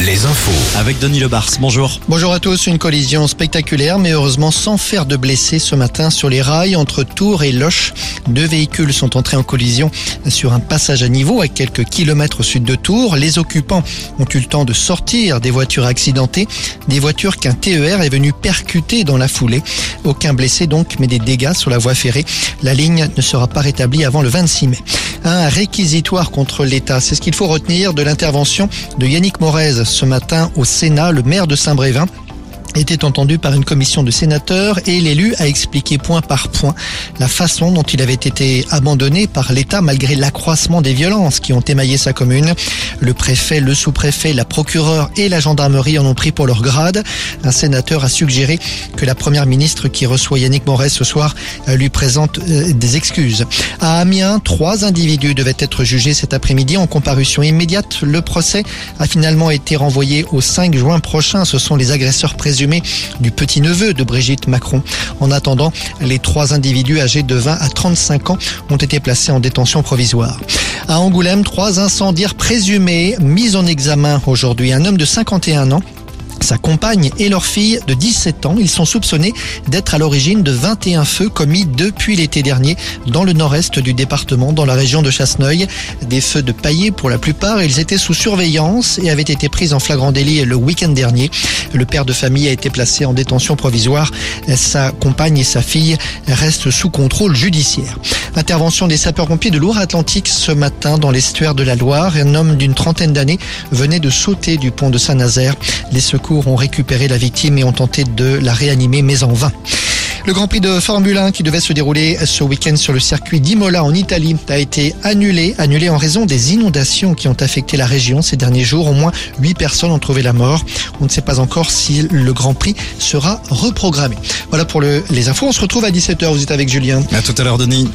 les infos. Avec Denis Lebars, bonjour. Bonjour à tous, une collision spectaculaire mais heureusement sans faire de blessés ce matin sur les rails entre Tours et Loche. Deux véhicules sont entrés en collision sur un passage à niveau à quelques kilomètres au sud de Tours. Les occupants ont eu le temps de sortir des voitures accidentées, des voitures qu'un TER est venu percuter dans la foulée. Aucun blessé donc mais des dégâts sur la voie ferrée. La ligne ne sera pas rétablie avant le 26 mai. Un réquisitoire contre l'État, c'est ce qu'il faut retenir de l'intervention de Yannick Ce matin au Sénat, le maire de Saint-Brévin était entendu par une commission de sénateurs et l'élu a expliqué point par point la façon dont il avait été abandonné par l'État malgré l'accroissement des violences qui ont émaillé sa commune. Le préfet, le sous-préfet, la procureure et la gendarmerie en ont pris pour leur grade. Un sénateur a suggéré que la première ministre qui reçoit Yannick Moret ce soir euh, lui présente euh, des excuses. À Amiens, trois individus devaient être jugés cet après-midi en comparution immédiate. Le procès a finalement été renvoyé au 5 juin prochain. Ce sont les agresseurs présumés du petit-neveu de Brigitte Macron. En attendant, les trois individus âgés de 20 à 35 ans ont été placés en détention provisoire. À Angoulême, trois incendiaires présumés mis en examen aujourd'hui. Un homme de 51 ans sa compagne et leur fille de 17 ans. Ils sont soupçonnés d'être à l'origine de 21 feux commis depuis l'été dernier dans le nord-est du département, dans la région de Chasseneuil. Des feux de paillé pour la plupart. Ils étaient sous surveillance et avaient été pris en flagrant délit le week-end dernier. Le père de famille a été placé en détention provisoire. Sa compagne et sa fille restent sous contrôle judiciaire. Intervention des sapeurs-pompiers de Loire-Atlantique ce matin dans l'estuaire de la Loire. Un homme d'une trentaine d'années venait de sauter du pont de Saint-Nazaire. Les ont récupéré la victime et ont tenté de la réanimer, mais en vain. Le Grand Prix de Formule 1 qui devait se dérouler ce week-end sur le circuit d'Imola en Italie a été annulé, annulé en raison des inondations qui ont affecté la région ces derniers jours. Au moins 8 personnes ont trouvé la mort. On ne sait pas encore si le Grand Prix sera reprogrammé. Voilà pour le, les infos. On se retrouve à 17h. Vous êtes avec Julien. À tout à l'heure, Denis.